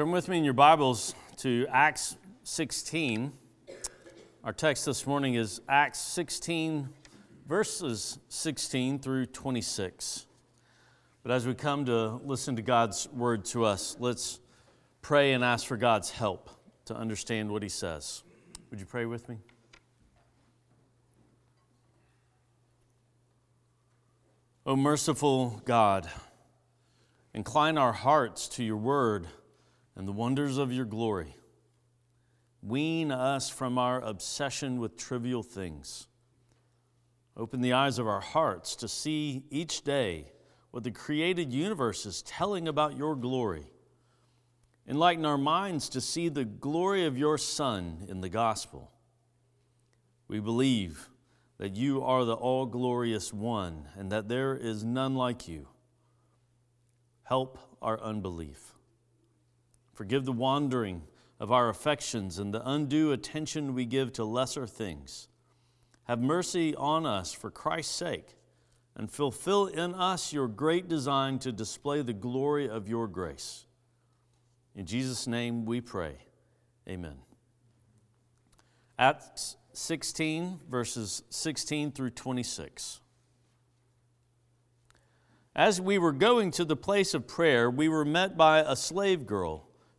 Turn with me in your Bibles to Acts 16. Our text this morning is Acts 16, verses 16 through 26. But as we come to listen to God's word to us, let's pray and ask for God's help to understand what He says. Would you pray with me? O merciful God, incline our hearts to your word and the wonders of your glory. Wean us from our obsession with trivial things. Open the eyes of our hearts to see each day what the created universe is telling about your glory. Enlighten our minds to see the glory of your Son in the gospel. We believe that you are the all glorious one and that there is none like you. Help our unbelief. Forgive the wandering of our affections and the undue attention we give to lesser things. Have mercy on us for Christ's sake and fulfill in us your great design to display the glory of your grace. In Jesus' name we pray. Amen. Acts 16, verses 16 through 26. As we were going to the place of prayer, we were met by a slave girl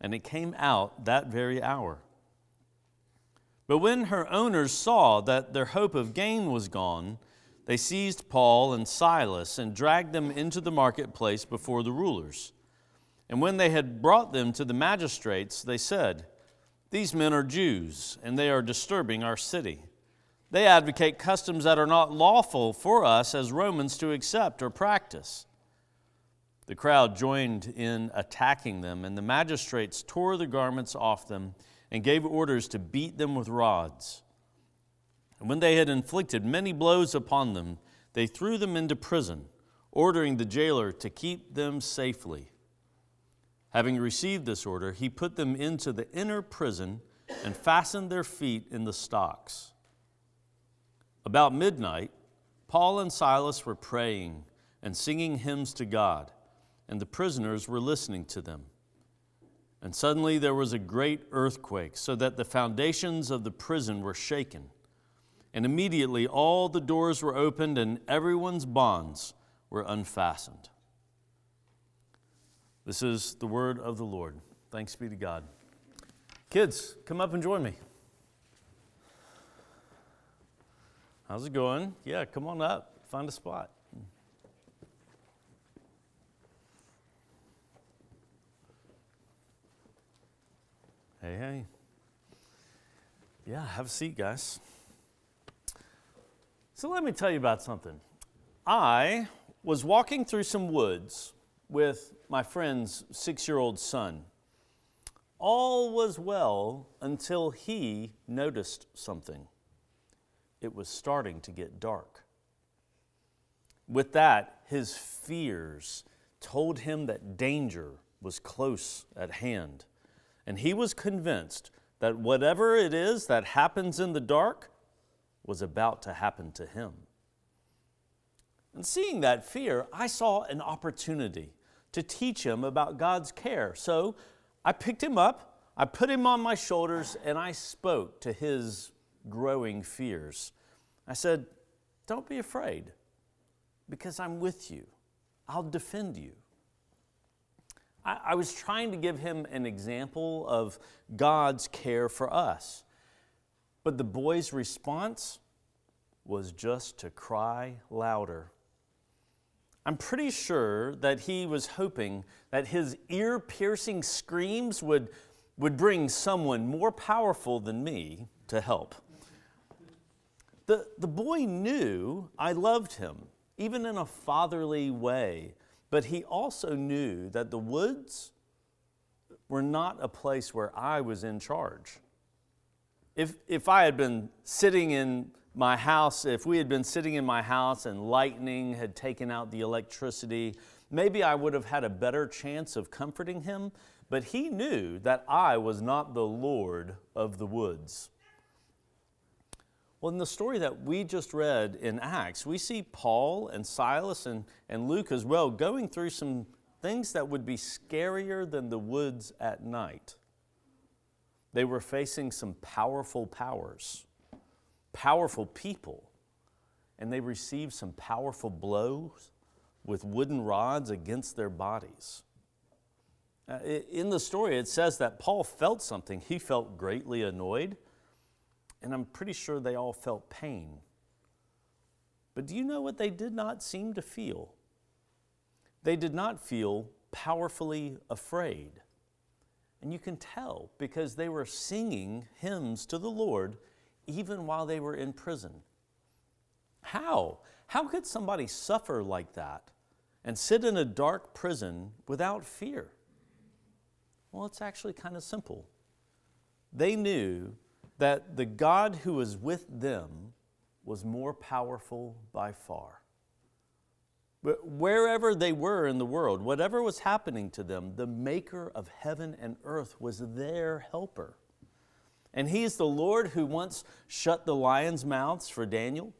and it came out that very hour. But when her owners saw that their hope of gain was gone, they seized Paul and Silas and dragged them into the marketplace before the rulers. And when they had brought them to the magistrates, they said, These men are Jews, and they are disturbing our city. They advocate customs that are not lawful for us as Romans to accept or practice. The crowd joined in attacking them, and the magistrates tore the garments off them and gave orders to beat them with rods. And when they had inflicted many blows upon them, they threw them into prison, ordering the jailer to keep them safely. Having received this order, he put them into the inner prison and fastened their feet in the stocks. About midnight, Paul and Silas were praying and singing hymns to God and the prisoners were listening to them. And suddenly there was a great earthquake, so that the foundations of the prison were shaken. And immediately all the doors were opened and everyone's bonds were unfastened. This is the word of the Lord. Thanks be to God. Kids, come up and join me. How's it going? Yeah, come on up. Find a spot. Hey, hey. Yeah, have a seat, guys. So let me tell you about something. I was walking through some woods with my friend's six year old son. All was well until he noticed something. It was starting to get dark. With that, his fears told him that danger was close at hand. And he was convinced that whatever it is that happens in the dark was about to happen to him. And seeing that fear, I saw an opportunity to teach him about God's care. So I picked him up, I put him on my shoulders, and I spoke to his growing fears. I said, Don't be afraid, because I'm with you. I'll defend you. I, was trying to give him an example of God's care for us. But the boy's response was just to cry louder. I'm pretty sure that he was hoping that his ear piercing screams would, would bring someone more powerful than me to help. The, the boy knew I loved him, even in a fatherly way. But he also knew that the woods were not a place where I was in charge. If, if I had been sitting in my house, if we had been sitting in my house and lightning had taken out the electricity, maybe I would have had a better chance of comforting him. But he knew that I was not the Lord of the woods. Well, in the story that we just read in Acts, we see Paul and Silas and, and Luke as well going through some things that would be scarier than the woods at night. They were facing some powerful powers, powerful people, and they received some powerful blows with wooden rods against their bodies. Uh, in the story, it says that Paul felt something. He felt greatly annoyed, and I'm pretty sure they all felt pain. But do you know what they did not seem to feel? They did not feel powerfully afraid. And you can tell because they were singing hymns to the Lord even while they were in prison. How? How could somebody suffer like that and sit in a dark prison without fear? Well, it's actually kind of simple. They knew that the God who was with them was more powerful by far. But wherever they were in the world, whatever was happening to them, the maker of heaven and earth was their helper. And he is the Lord who once shut the lions' mouths for Daniel.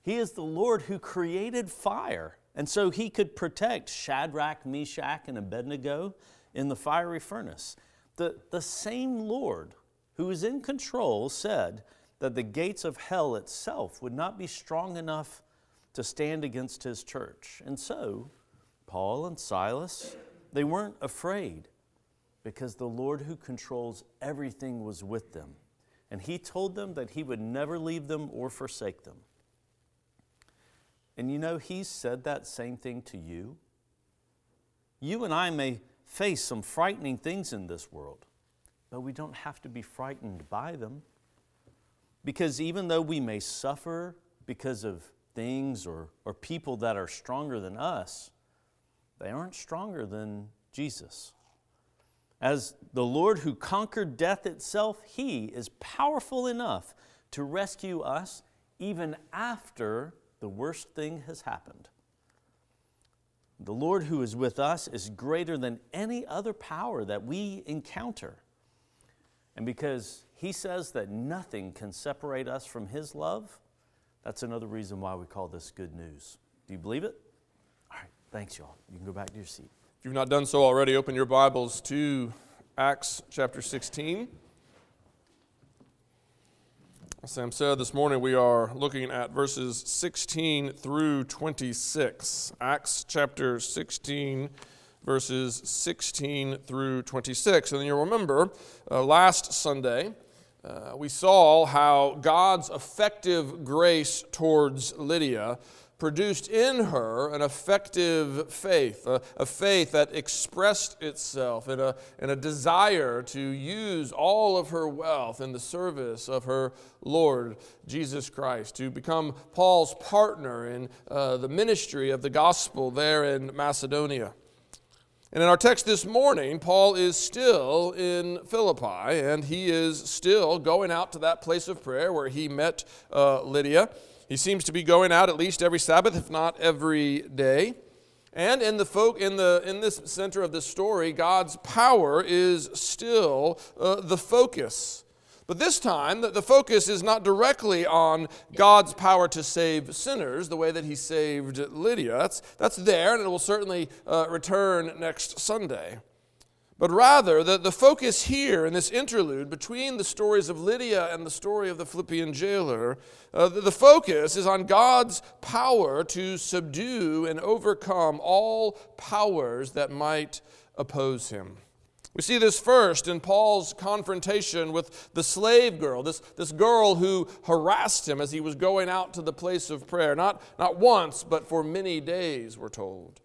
He is the Lord who created fire. And so he could protect Shadrach, Meshach, and Abednego in the fiery furnace. The, the same Lord who is in control said that the gates of hell itself would not be strong enough to stand against his church. And so, Paul and Silas, they weren't afraid because the Lord who controls everything was with them. And he told them that he would never leave them or forsake them. And you know, he said that same thing to you. You and I may face some frightening things in this world, but we don't have to be frightened by them. Because even though we may suffer because of things or, or people that are stronger than us, they aren't stronger than Jesus. As the Lord who conquered death itself, He is powerful enough to rescue us even after the worst thing has happened. The Lord who is with us is greater than any other power that we encounter. And because He says that nothing can separate us from His love, that's another reason why we call this good news. Do you believe it? All right, thanks, y'all. You can go back to your seat. If you've not done so already, open your Bibles to Acts chapter 16. As Sam said, this morning we are looking at verses 16 through 26. Acts chapter 16, verses 16 through 26. And you'll remember uh, last Sunday, uh, we saw how God's effective grace towards Lydia produced in her an effective faith, a, a, faith that expressed itself in a, in a desire to use all of her wealth in the service of her Lord Jesus Christ, to become Paul's partner in uh, the ministry of the gospel there in Macedonia. And in our text this morning, Paul is still in Philippi, and he is still going out to that place of prayer where he met uh, Lydia. He seems to be going out at least every Sabbath, if not every day. And in the folk in the in this center of the story, God's power is still uh, the focus. But this time, the focus is not directly on God's power to save sinners the way that he saved Lydia. That's, that's there, and it will certainly uh, return next Sunday. But rather, the, the focus here in this interlude between the stories of Lydia and the story of the Philippian jailer, uh, the, the focus is on God's power to subdue and overcome all powers that might oppose him. We see this first in Paul's confrontation with the slave girl, this, this girl who harassed him as he was going out to the place of prayer. Not, not once, but for many days, we're told.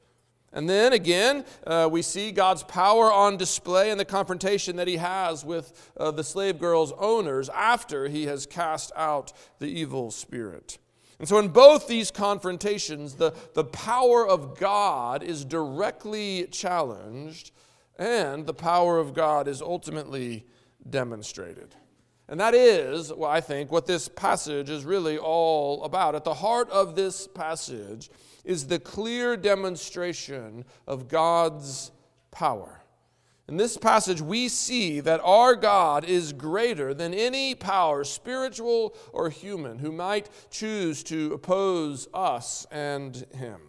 And then again, uh, we see God's power on display in the confrontation that he has with uh, the slave girl's owners after he has cast out the evil spirit. And so, in both these confrontations, the, the power of God is directly challenged and the power of God is ultimately demonstrated. And that is, well, I think, what this passage is really all about. At the heart of this passage is the clear demonstration of God's power. In this passage, we see that our God is greater than any power, spiritual or human, who might choose to oppose us and Him.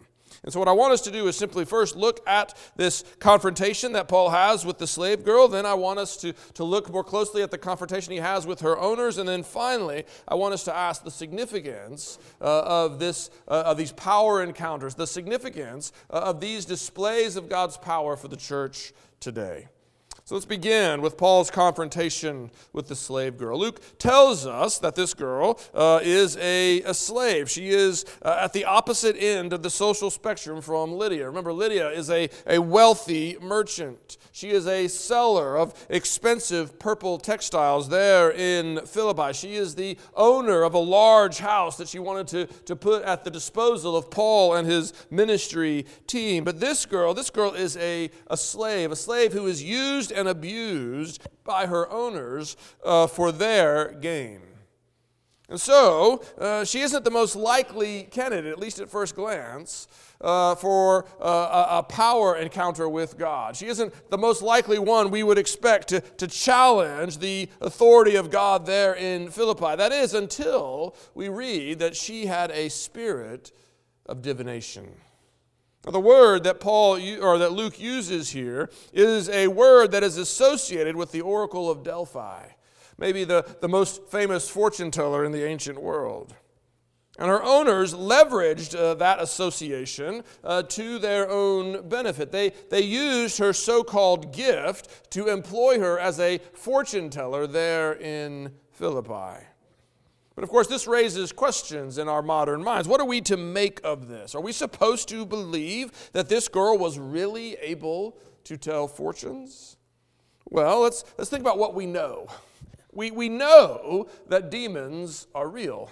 And so, what I want us to do is simply first look at this confrontation that Paul has with the slave girl. Then, I want us to, to look more closely at the confrontation he has with her owners. And then, finally, I want us to ask the significance uh, of, this, uh, of these power encounters, the significance uh, of these displays of God's power for the church today. So let's begin with Paul's confrontation with the slave girl. Luke tells us that this girl uh, is a, a, slave. She is uh, at the opposite end of the social spectrum from Lydia. Remember, Lydia is a, a wealthy merchant. She is a seller of expensive purple textiles there in Philippi. She is the owner of a large house that she wanted to, to put at the disposal of Paul and his ministry team. But this girl, this girl is a, a slave, a slave who is used and abused by her owners uh, for their gain. And so, uh, she isn't the most likely candidate, at least at first glance, uh, for uh, a, power encounter with God. She isn't the most likely one we would expect to, to challenge the authority of God there in Philippi. That is, until we read that she had a spirit of divination. The word that Paul or that Luke uses here is a word that is associated with the oracle of Delphi, maybe the, the most famous fortune teller in the ancient world. And her owners leveraged uh, that association uh, to their own benefit. They, they used her so called gift to employ her as a fortune teller there in Philippi. But of course, this raises questions in our modern minds. What are we to make of this? Are we supposed to believe that this girl was really able to tell fortunes? Well, let's, let's think about what we know. We, we know that demons are real.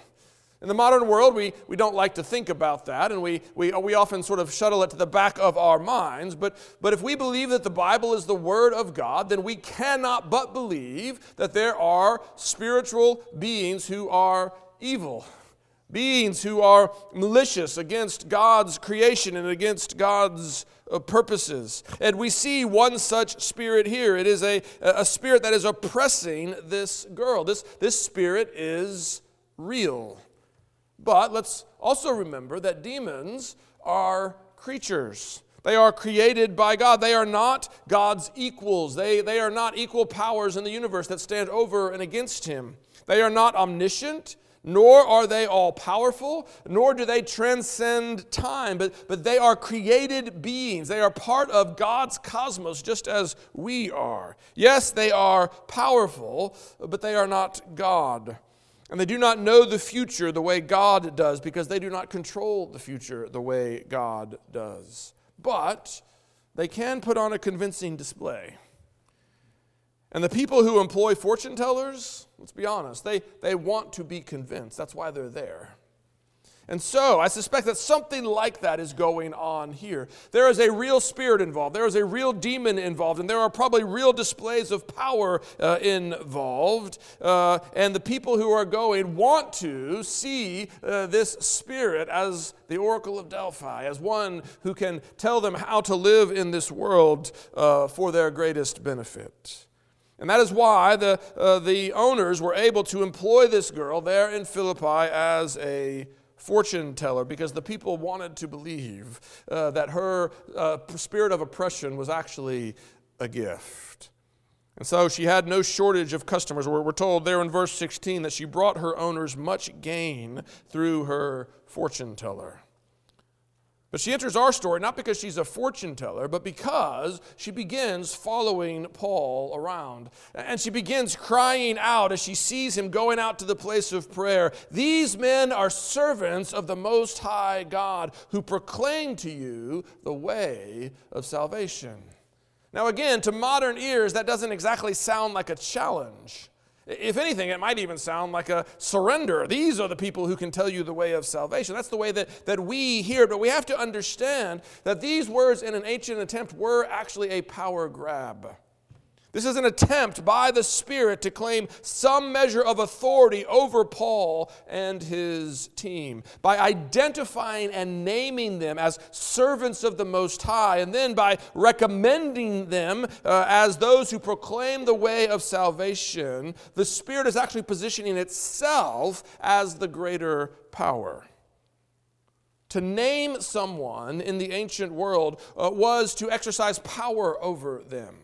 In the modern world, we, we don't like to think about that, and we, we, we often sort of shuttle it to the back of our minds. But, but if we believe that the Bible is the Word of God, then we cannot but believe that there are spiritual beings who are evil, beings who are malicious against God's creation and against God's uh, purposes. And we see one such spirit here. It is a, a spirit that is oppressing this girl. This, this spirit is real. But let's also remember that demons are creatures. They are created by God. They are not God's equals. They, they are not equal powers in the universe that stand over and against Him. They are not omniscient, nor are they all powerful, nor do they transcend time, but, but they are created beings. They are part of God's cosmos just as we are. Yes, they are powerful, but they are not God. And they do not know the future the way God does because they do not control the future the way God does. But they can put on a convincing display. And the people who employ fortune tellers, let's be honest, they, they want to be convinced. That's why they're there. And so I suspect that something like that is going on here. There is a real spirit involved, there is a real demon involved, and there are probably real displays of power uh, involved. Uh, and the people who are going want to see uh, this spirit as the oracle of Delphi, as one who can tell them how to live in this world uh, for their greatest benefit. And that is why the, uh, the owners were able to employ this girl there in Philippi as a fortune teller because the people wanted to believe uh, that her uh, spirit of oppression was actually a gift. And so she had no shortage of customers. We're, we're told there in verse 16 that she brought her owners much gain through her fortune teller. But she enters our story not because she's a fortune teller, but because she begins following Paul around. And she begins crying out as she sees him going out to the place of prayer These men are servants of the Most High God who proclaim to you the way of salvation. Now, again, to modern ears, that doesn't exactly sound like a challenge. If anything, it might even sound like a surrender. These are the people who can tell you the way of salvation. That's the way that, that we hear. But we have to understand that these words in an ancient attempt were actually a power grab. This is an attempt by the Spirit to claim some measure of authority over Paul and his team by identifying and naming them as servants of the Most High, and then by recommending them uh, as those who proclaim the way of salvation. The Spirit is actually positioning itself as the greater power. To name someone in the ancient world uh, was to exercise power over them.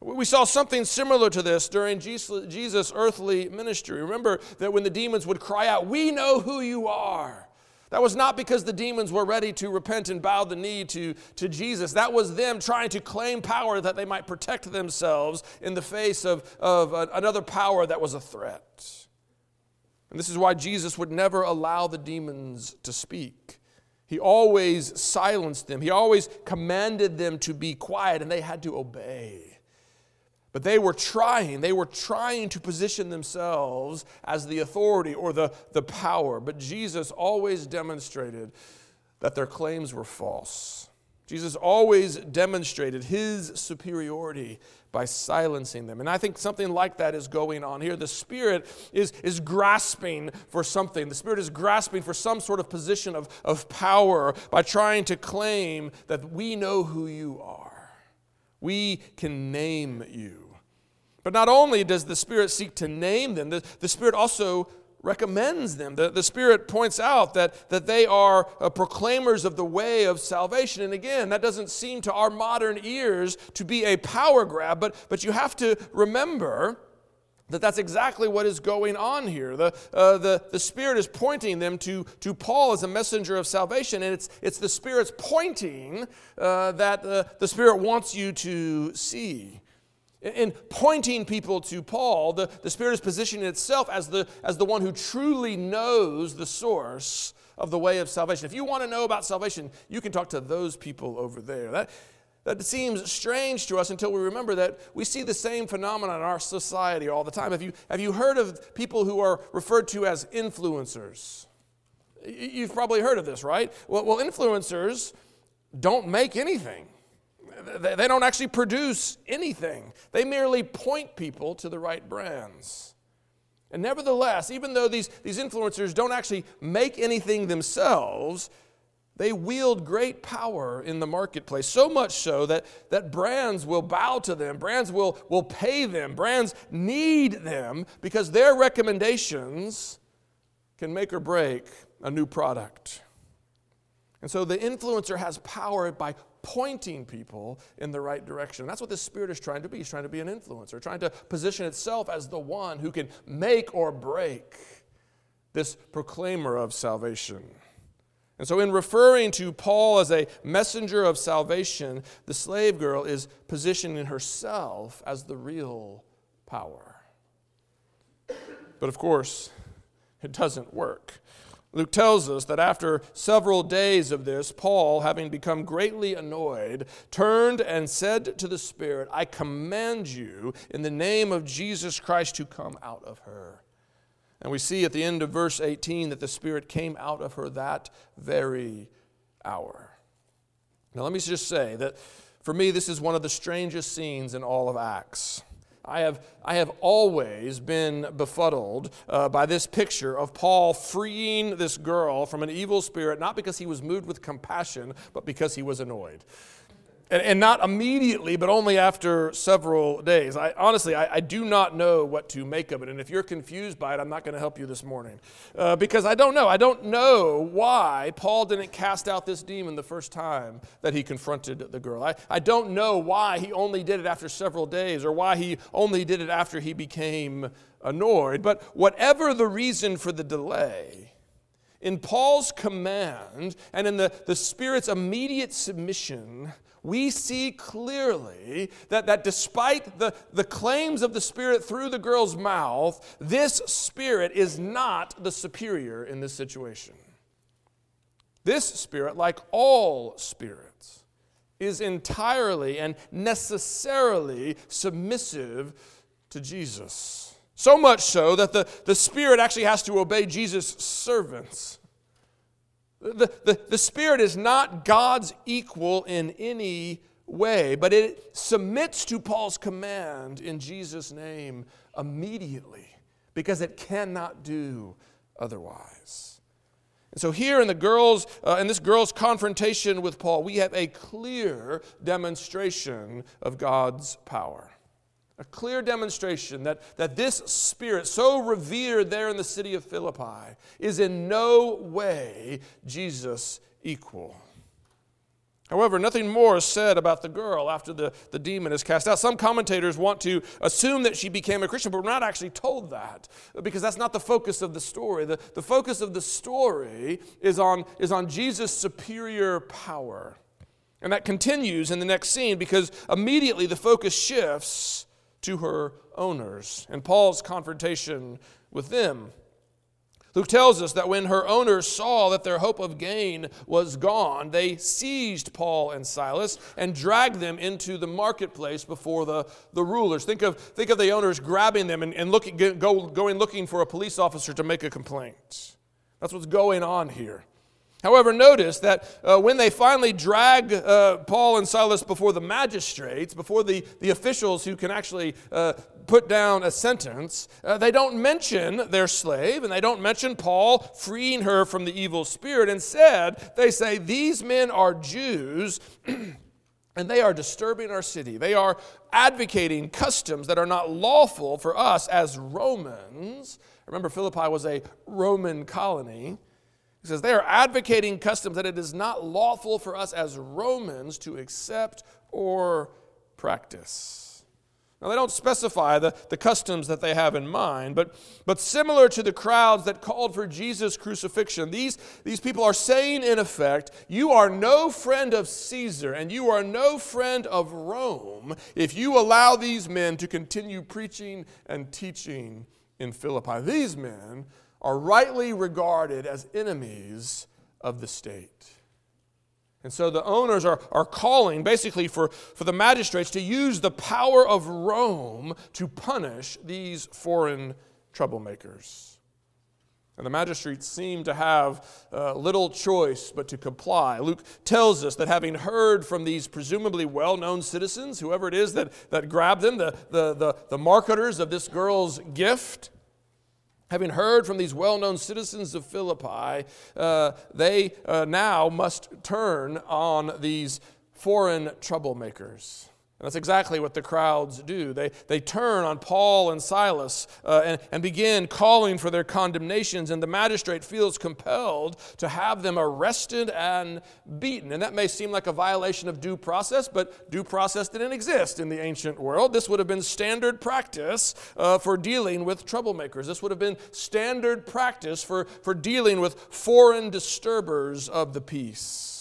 We saw something similar to this during Jesus' earthly ministry. Remember that when the demons would cry out, We know who you are. That was not because the demons were ready to repent and bow the knee to, to Jesus. That was them trying to claim power that they might protect themselves in the face of, of another power that was a threat. And this is why Jesus would never allow the demons to speak. He always silenced them, he always commanded them to be quiet, and they had to obey. But they were trying, they were trying to position themselves as the authority or the, the power. But Jesus always demonstrated that their claims were false. Jesus always demonstrated his superiority by silencing them. And I think something like that is going on here. The Spirit is, is grasping for something. The Spirit is grasping for some sort of position of, of power by trying to claim that we know who you are. We can name you. But not only does the Spirit seek to name them, the, the Spirit also recommends them. The, the Spirit points out that, that they are uh, proclaimers of the way of salvation. And again, that doesn't seem to our modern ears to be a power grab, but, but you have to remember that that's exactly what is going on here. The, uh, the, the Spirit is pointing them to, to Paul as a messenger of salvation, and it's, it's the Spirit's pointing uh, that uh, the Spirit wants you to see. In pointing people to Paul, the, the Spirit is positioning itself as the, as the one who truly knows the source of the way of salvation. If you want to know about salvation, you can talk to those people over there. That, that seems strange to us until we remember that we see the same phenomenon in our society all the time. Have you, have you heard of people who are referred to as influencers? You've probably heard of this, right? Well, well influencers don't make anything. They don't actually produce anything. They merely point people to the right brands. And nevertheless, even though these, these influencers don't actually make anything themselves, they wield great power in the marketplace, so much so that, that brands will bow to them, brands will, will pay them, brands need them because their recommendations can make or break a new product. And so the influencer has power by pointing people in the right direction. That's what the Spirit is trying to be. He's trying to be an influencer, trying to position itself as the one who can make or break this proclaimer of salvation. And so, in referring to Paul as a messenger of salvation, the slave girl is positioning herself as the real power. But of course, it doesn't work. Luke tells us that after several days of this, Paul, having become greatly annoyed, turned and said to the Spirit, I command you in the name of Jesus Christ to come out of her. And we see at the end of verse 18 that the Spirit came out of her that very hour. Now, let me just say that for me, this is one of the strangest scenes in all of Acts. I have, I have always been befuddled uh, by this picture of Paul freeing this girl from an evil spirit, not because he was moved with compassion, but because he was annoyed. And, and not immediately, but only after several days. I, honestly, I, I, do not know what to make of it. And if you're confused by it, I'm not going to help you this morning. Uh, because I don't know. I don't know why Paul didn't cast out this demon the first time that he confronted the girl. I, I don't know why he only did it after several days or why he only did it after he became annoyed. But whatever the reason for the delay, in Paul's command and in the, the Spirit's immediate submission, we see clearly that, that despite the, the claims of the Spirit through the girl's mouth, this Spirit is not the superior in this situation. This Spirit, like all spirits, is entirely and necessarily submissive to Jesus. So much so that the, the Spirit actually has to obey Jesus' servants. The, the, the Spirit is not God's equal in any way, but it submits to Paul's command in Jesus' name immediately because it cannot do otherwise. And so here in the girls, uh, in this girl's confrontation with Paul, we have a clear demonstration of God's power. A clear demonstration that, that this spirit, so revered there in the city of Philippi, is in no way Jesus' equal. However, nothing more is said about the girl after the, the demon is cast out. Some commentators want to assume that she became a Christian, but we're not actually told that because that's not the focus of the story. The, the focus of the story is on, is on Jesus' superior power. And that continues in the next scene because immediately the focus shifts to her owners and Paul's confrontation with them. Luke tells us that when her owners saw that their hope of gain was gone, they seized Paul and Silas and dragged them into the marketplace before the, the rulers. Think of, think of the owners grabbing them and, and looking, go, going looking for a police officer to make a complaint. That's what's going on here. However, notice that uh, when they finally drag uh, Paul and Silas before the magistrates, before the, the officials who can actually uh, put down a sentence, uh, they don't mention their slave and they don't mention Paul freeing her from the evil spirit. Instead, they say, These men are Jews. and they are disturbing our city. They are advocating customs that are not lawful for us as Romans. Remember, Philippi was a Roman colony. He says, They are advocating customs that it is not lawful for us as Romans to accept or practice. Now, they don't specify the, the customs that they have in mind, but, but similar to the crowds that called for Jesus' crucifixion, these, these people are saying, in effect, You are no friend of Caesar and you are no friend of Rome if you allow these men to continue preaching and teaching in Philippi. These men are rightly regarded as enemies of the state. And so the owners are, are calling basically for, for the magistrates to use the power of Rome to punish these foreign troublemakers. And the magistrates seem to have uh, little choice but to comply. Luke tells us that having heard from these presumably well known citizens, whoever it is that, that grabbed them, the, the, the, the marketers of this girl's gift, Having heard from these well known citizens of Philippi, uh, they uh, now must turn on these foreign troublemakers. And that's exactly what the crowds do. They, they turn on Paul and Silas uh, and, and begin calling for their condemnations, and the magistrate feels compelled to have them arrested and beaten. And that may seem like a violation of due process, but due process didn't exist in the ancient world. This would have been standard practice uh, for dealing with troublemakers. This would have been standard practice for, for dealing with foreign disturbers of the peace.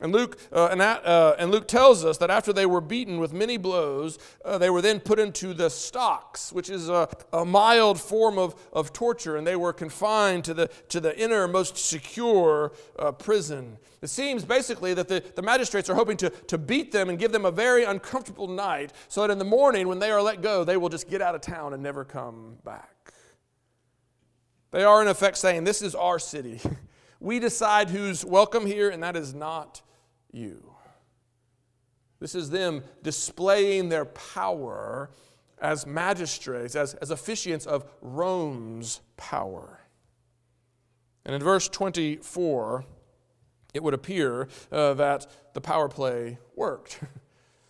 And Luke, uh, and, uh, and, Luke tells us that after they were beaten with many blows, uh, they were then put into the stocks, which is a, a, mild form of, of torture, and they were confined to the, to the inner, most secure uh, prison. It seems basically that the, the magistrates are hoping to, to beat them and give them a very uncomfortable night so that in the morning, when they are let go, they will just get out of town and never come back. They are, in effect, saying, This is our city. we decide who's welcome here, and that is not you. This is them displaying their power as magistrates, as, as officiants of Rome's power. And in verse 24, it would appear uh, that the power play worked.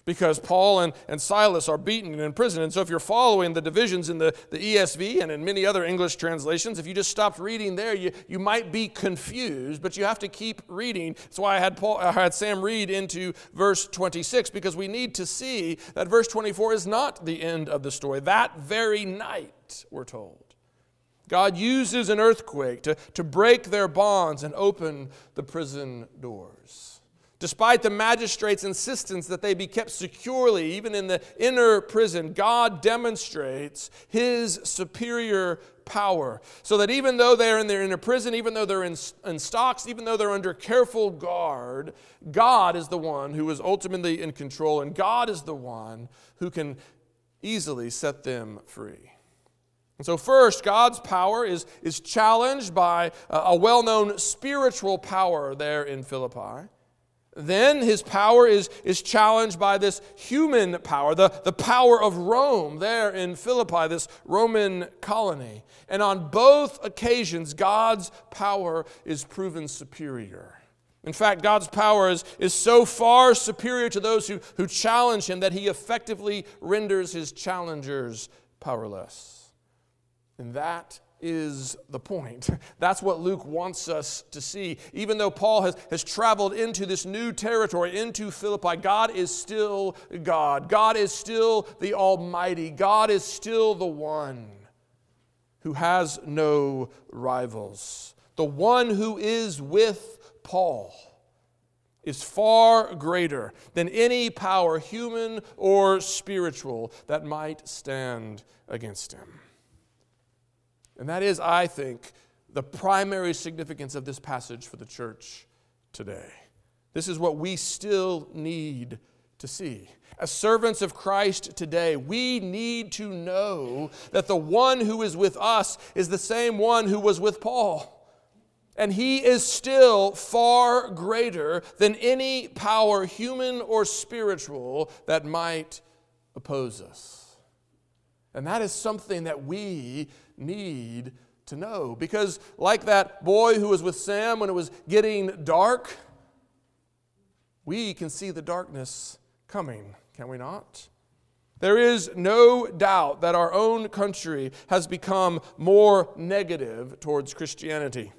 because Paul and, and Silas are beaten and in prison. And so, if you're following the divisions in the, the ESV and in many other English translations, if you just stopped reading there, you, you might be confused, but you have to keep reading. That's why I had, Paul, I had Sam read into verse 26, because we need to see that verse 24 is not the end of the story. That very night, we're told. God uses an earthquake to, to break their bonds and open the prison doors. Despite the magistrate's insistence that they be kept securely, even in the inner prison, God demonstrates his superior power. So that even though they're in their inner prison, even though they're in, in stocks, even though they're under careful guard, God is the one who is ultimately in control, and God is the one who can easily set them free. And so, first, God's power is, is challenged by a well known spiritual power there in Philippi. Then his power is, is challenged by this human power, the, the power of Rome there in Philippi, this Roman colony. And on both occasions, God's power is proven superior. In fact, God's power is, is so far superior to those who, who challenge him that he effectively renders his challengers powerless. And that is the point. That's what Luke wants us to see. Even though Paul has, has traveled into this new territory, into Philippi, God is still God. God is still the Almighty. God is still the one who has no rivals. The one who is with Paul is far greater than any power, human or spiritual, that might stand against him. And that is, I think, the primary significance of this passage for the church today. This is what we still need to see. As servants of Christ today, we need to know that the one who is with us is the same one who was with Paul. And he is still far greater than any power, human or spiritual, that might oppose us. And that is something that we need to know. Because, like that boy who was with Sam when it was getting dark, we can see the darkness coming, can we not? There is no doubt that our own country has become more negative towards Christianity.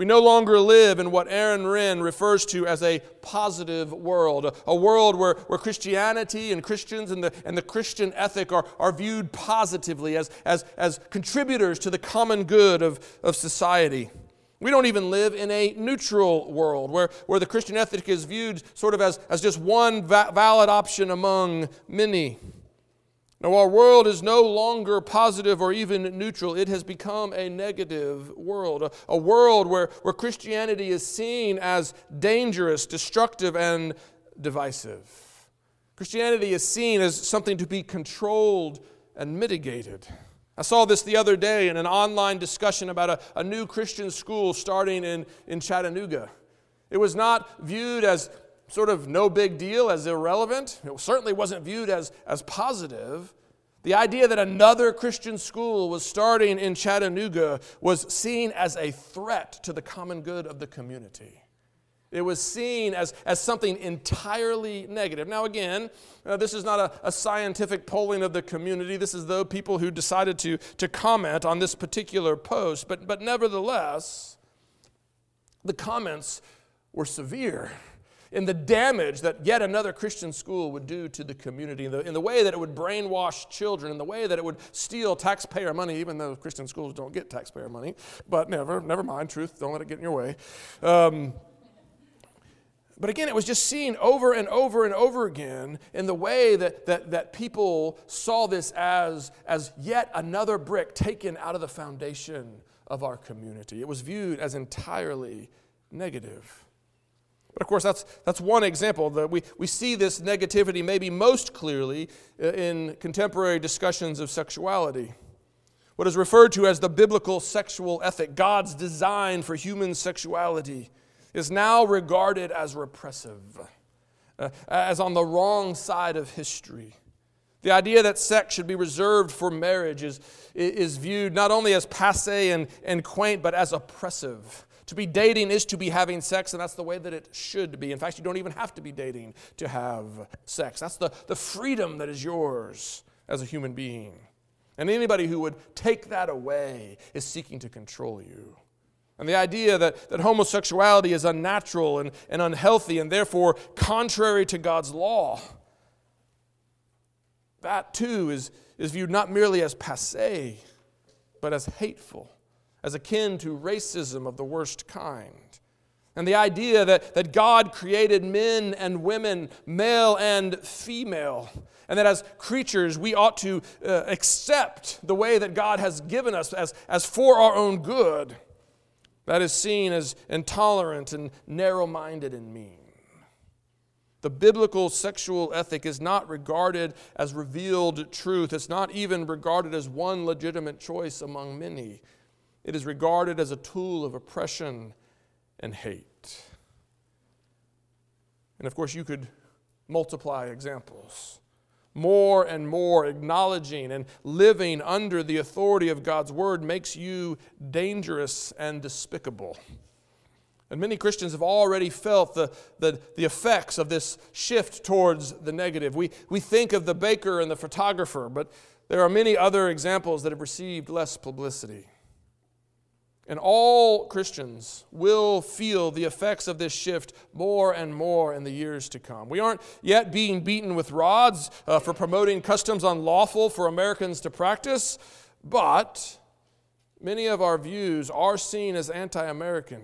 We no longer live in what Aaron Renn refers to as a positive world, a world where, where Christianity and Christians and the, and the Christian ethic are, are viewed positively as, as, as contributors to the common good of, of society. We don't even live in a neutral world where, where the Christian ethic is viewed sort of as, as just one va- valid option among many. Now, our world is no longer positive or even neutral. It has become a negative world, a, a, world where, where Christianity is seen as dangerous, destructive, and divisive. Christianity is seen as something to be controlled and mitigated. I saw this the other day in an online discussion about a, a new Christian school starting in, in Chattanooga. It was not viewed as sort of no big deal, as irrelevant. It certainly wasn't viewed as, as positive. The idea that another Christian school was starting in Chattanooga was seen as a threat to the common good of the community. It was seen as, as something entirely negative. Now, again, uh, this is not a, a, scientific polling of the community. This is the people who decided to, to comment on this particular post. But, but nevertheless, the comments were severe in the damage that yet another Christian school would do to the community, in the, in the way that it would brainwash children, in the way that it would steal taxpayer money, even though Christian schools don't get taxpayer money. But never, never mind, truth, don't let it get in your way. Um, but again, it was just seen over and over and over again in the way that, that, that people saw this as, as yet another brick taken out of the foundation of our community. It was viewed as entirely negative. But of course, that's, that's one example. That we, we see this negativity maybe most clearly uh, in contemporary discussions of sexuality. What is referred to as the biblical sexual ethic, God's design for human sexuality, is now regarded as repressive, uh, as on the wrong side of history. The idea that sex should be reserved for marriage is, is viewed not only as passe and, and quaint, but as oppressive. To be dating is to be having sex, and that's the way that it should be. In fact, you don't even have to be dating to have sex. That's the, the freedom that is yours as a human being. And anybody who would take that away is seeking to control you. And the idea that, that homosexuality is unnatural and, and unhealthy and therefore contrary to God's law, that too is, is viewed not merely as passe, but as hateful as akin to racism of the worst kind. And the idea that, that God created men and women, male and female, and that as creatures we ought to uh, accept the way that God has given us as, as for our own good, that is seen as intolerant and narrow minded and mean. The biblical sexual ethic is not regarded as revealed truth. It's not even regarded as one legitimate choice among many. It is regarded as a tool of oppression and hate. And of course, you could multiply examples. More and more acknowledging and living under the authority of God's word makes you dangerous and despicable. And many Christians have already felt the, the, the effects of this shift towards the negative. We, we think of the baker and the photographer, but there are many other examples that have received less publicity. And all Christians will feel the effects of this shift more and more in the years to come. We aren't yet being beaten with rods uh, for promoting customs unlawful for Americans to practice, but many of our views are seen as anti American,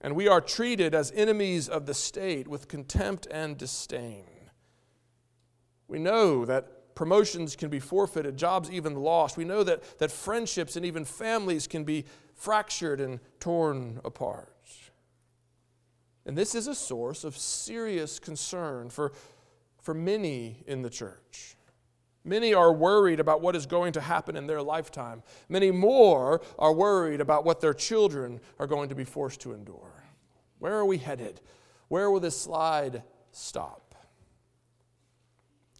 and we are treated as enemies of the state with contempt and disdain. We know that promotions can be forfeited, jobs even lost. We know that, that friendships and even families can be fractured and torn apart. And this is a source of serious concern for, for many in the church. Many are worried about what is going to happen in their lifetime. Many more are worried about what their children are going to be forced to endure. Where are we headed? Where will this slide stop?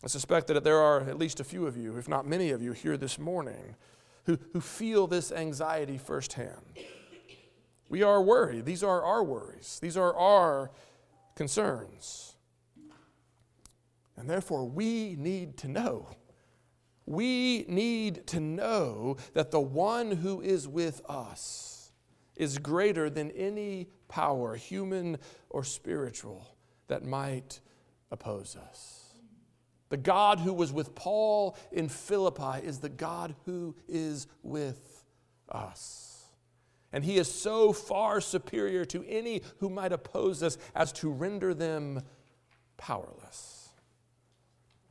I suspect that there are at least a few of you, if not many of you, here this morning who, who feel this anxiety firsthand. We are worried. These are our worries, these are our concerns. And therefore, we need to know. We need to know that the one who is with us is greater than any power, human or spiritual, that might oppose us. The God who was with Paul in Philippi is the God who is with us. And he is so far superior to any who might oppose us as to render them powerless.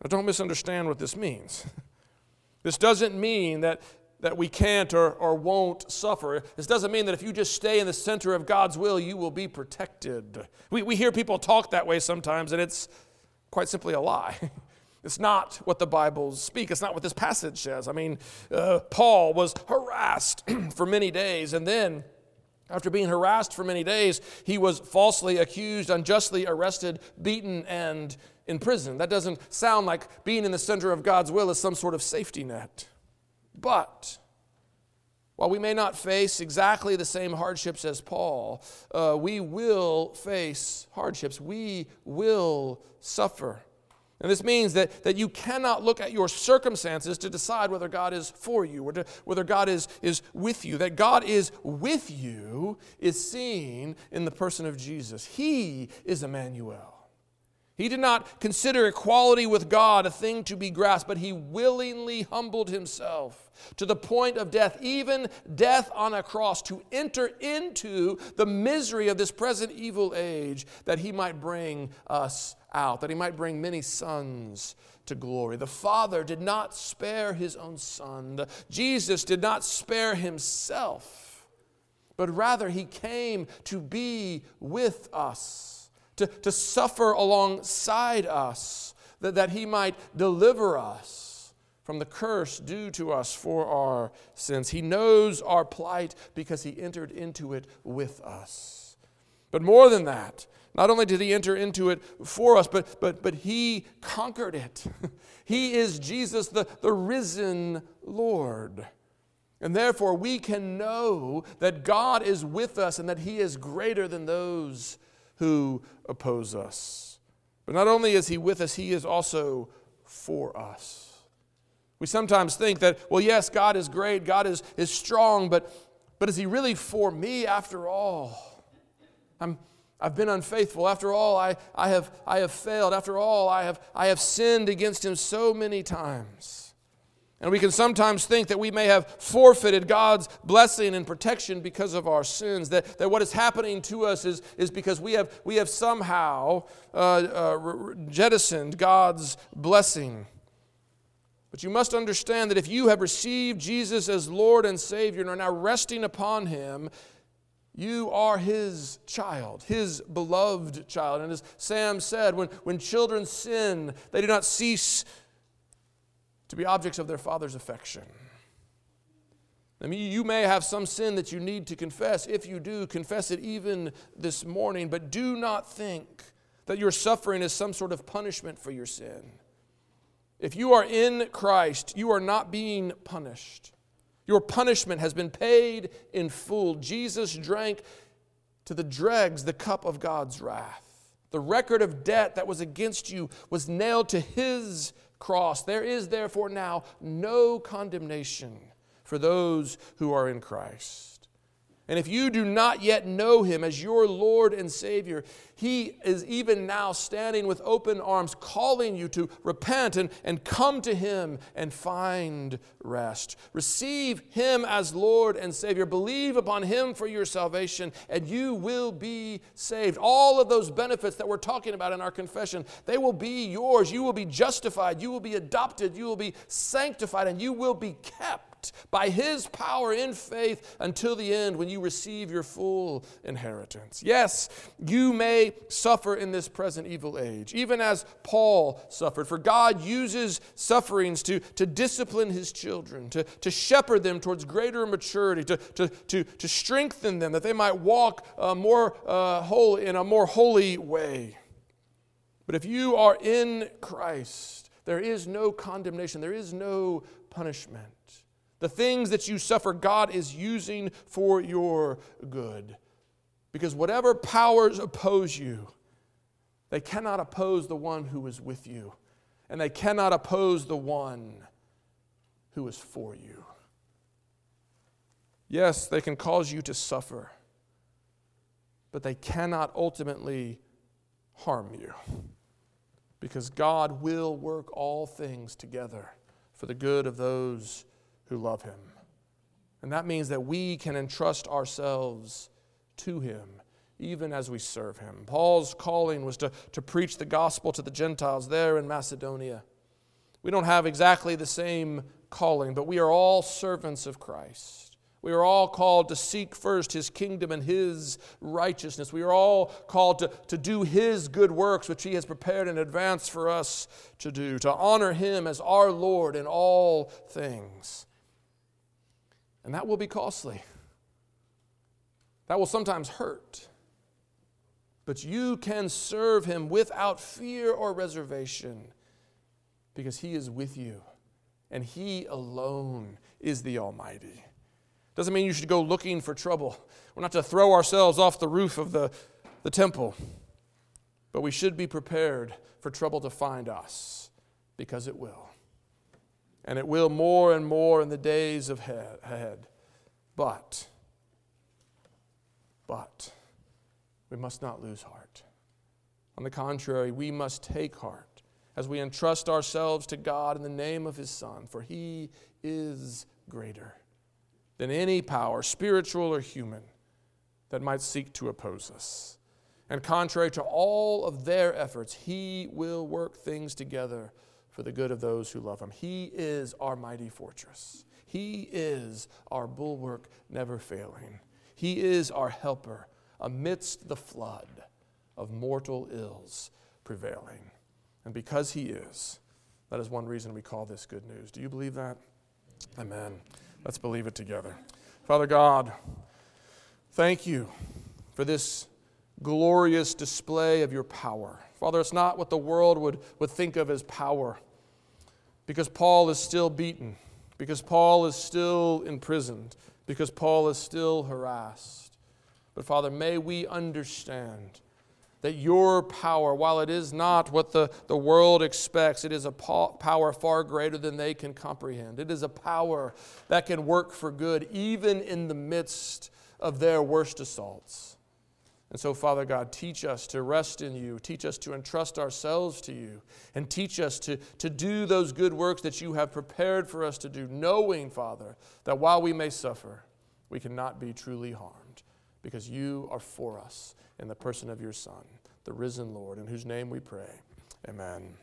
Now, don't misunderstand what this means. This doesn't mean that, that we can't or, or won't suffer. This doesn't mean that if you just stay in the center of God's will, you will be protected. We, we hear people talk that way sometimes, and it's quite simply a lie. It's not what the Bibles speak. It's not what this passage says. I mean, uh, Paul was harassed for many days, and then, after being harassed for many days, he was falsely accused, unjustly arrested, beaten, and imprisoned. That doesn't sound like being in the center of God's will is some sort of safety net. But, while we may not face exactly the same hardships as Paul, uh, we will face hardships. We will suffer. And this means that, that you cannot look at your circumstances to decide whether God is for you or to, whether God is, is with you. That God is with you is seen in the person of Jesus. He is Emmanuel. He did not consider equality with God a thing to be grasped, but he willingly humbled himself to the point of death, even death on a cross, to enter into the misery of this present evil age that he might bring us out, that he might bring many sons to glory. The Father did not spare his own Son, Jesus did not spare himself, but rather he came to be with us to, to suffer alongside us, that, that he might deliver us from the curse due to us for our sins. He knows our plight because he entered into it with us. But more than that, not only did he enter into it for us, but, but, but he conquered it. he is Jesus, the, the risen Lord. And therefore, we can know that God is with us and that he is greater than those who oppose us. But not only is He with us, He is also for us. We sometimes think that, well, yes, God is great, God is, is strong, but, but is He really for me after all? I'm, I've been unfaithful. After all, I, I, have, I have failed. After all, I have, I have sinned against Him so many times. And we can sometimes think that we may have forfeited God's blessing and protection because of our sins, that, that what is happening to us is, is because we have, we have somehow uh, uh, jettisoned God's blessing. But you must understand that if you have received Jesus as Lord and Savior and are now resting upon Him, You are his child, his beloved child. And as Sam said, when, when children sin, they do not cease to be objects of their father's affection. I mean, you may have some sin that you need to confess. If you do, confess it even this morning, but do not think that your suffering is some sort of punishment for your sin. If you are in Christ, you are not being punished. Your punishment has been paid in full. Jesus drank to the dregs the cup of God's wrath. The record of debt that was against you was nailed to his cross. There is therefore now no condemnation for those who are in Christ. And if you do not yet know him as your Lord and Savior, he is even now standing with open arms, calling you to repent and, and come to him and find rest. Receive him as Lord and Savior. Believe upon him for your salvation, and you will be saved. All of those benefits that we're talking about in our confession, they will be yours. You will be justified, you will be adopted, you will be sanctified, and you will be kept by His power in faith until the end when you receive your full inheritance. Yes, you may suffer in this present evil age, even as Paul suffered, for God uses sufferings to, to discipline His children, to, to shepherd them towards greater maturity, to, to, to, to strengthen them that they might walk uh, more uh, holy, in a more holy way. But if you are in Christ, there is no condemnation, there is no punishment. The things that you suffer, God is using for your good. Because whatever powers oppose you, they cannot oppose the one who is with you, and they cannot oppose the one who is for you. Yes, they can cause you to suffer, but they cannot ultimately harm you. Because God will work all things together for the good of those who love him. And that means that we can entrust ourselves to him even as we serve him. Paul's calling was to, to preach the gospel to the Gentiles there in Macedonia. We don't have exactly the same calling, but we are all servants of Christ. We are all called to seek first his kingdom and his righteousness. We are all called to, to do his good works, which he has prepared in advance for us to do, to honor him as our Lord in all things. And that will be costly. That will sometimes hurt. But you can serve him without fear or reservation because he is with you and he alone is the Almighty. Doesn't mean you should go looking for trouble. We're not to throw ourselves off the roof of the, the temple, but we should be prepared for trouble to find us because it will and it will more and more in the days ahead. But, but, we must not lose heart. On the contrary, we must take heart as we entrust ourselves to God in the name of His Son, for He is greater than any power, spiritual or human, that might seek to oppose us. And contrary to all of their efforts, He will work things together for the good of those who love him. He is our mighty fortress. He is our bulwark never failing. He is our helper amidst the flood of mortal ills prevailing. And because He is, that is one reason we call this good news. Do you believe that? Amen. Let's believe it together. Father God, thank you for this glorious display of your power. Father, it's not what the world would, would think of as power because Paul is still beaten, because Paul is still imprisoned, because Paul is still harassed. But Father, may we understand that your power, while it is not what the, the world expects, it is a power far greater than they can comprehend. It is a power that can work for good even in the midst of their worst assaults. And so, Father God, teach us to rest in you. Teach us to entrust ourselves to you. And teach us to, to do those good works that you have prepared for us to do, knowing, Father, that while we may suffer, we cannot be truly harmed because you are for us in the person of your Son, the risen Lord, in whose name we pray. Amen.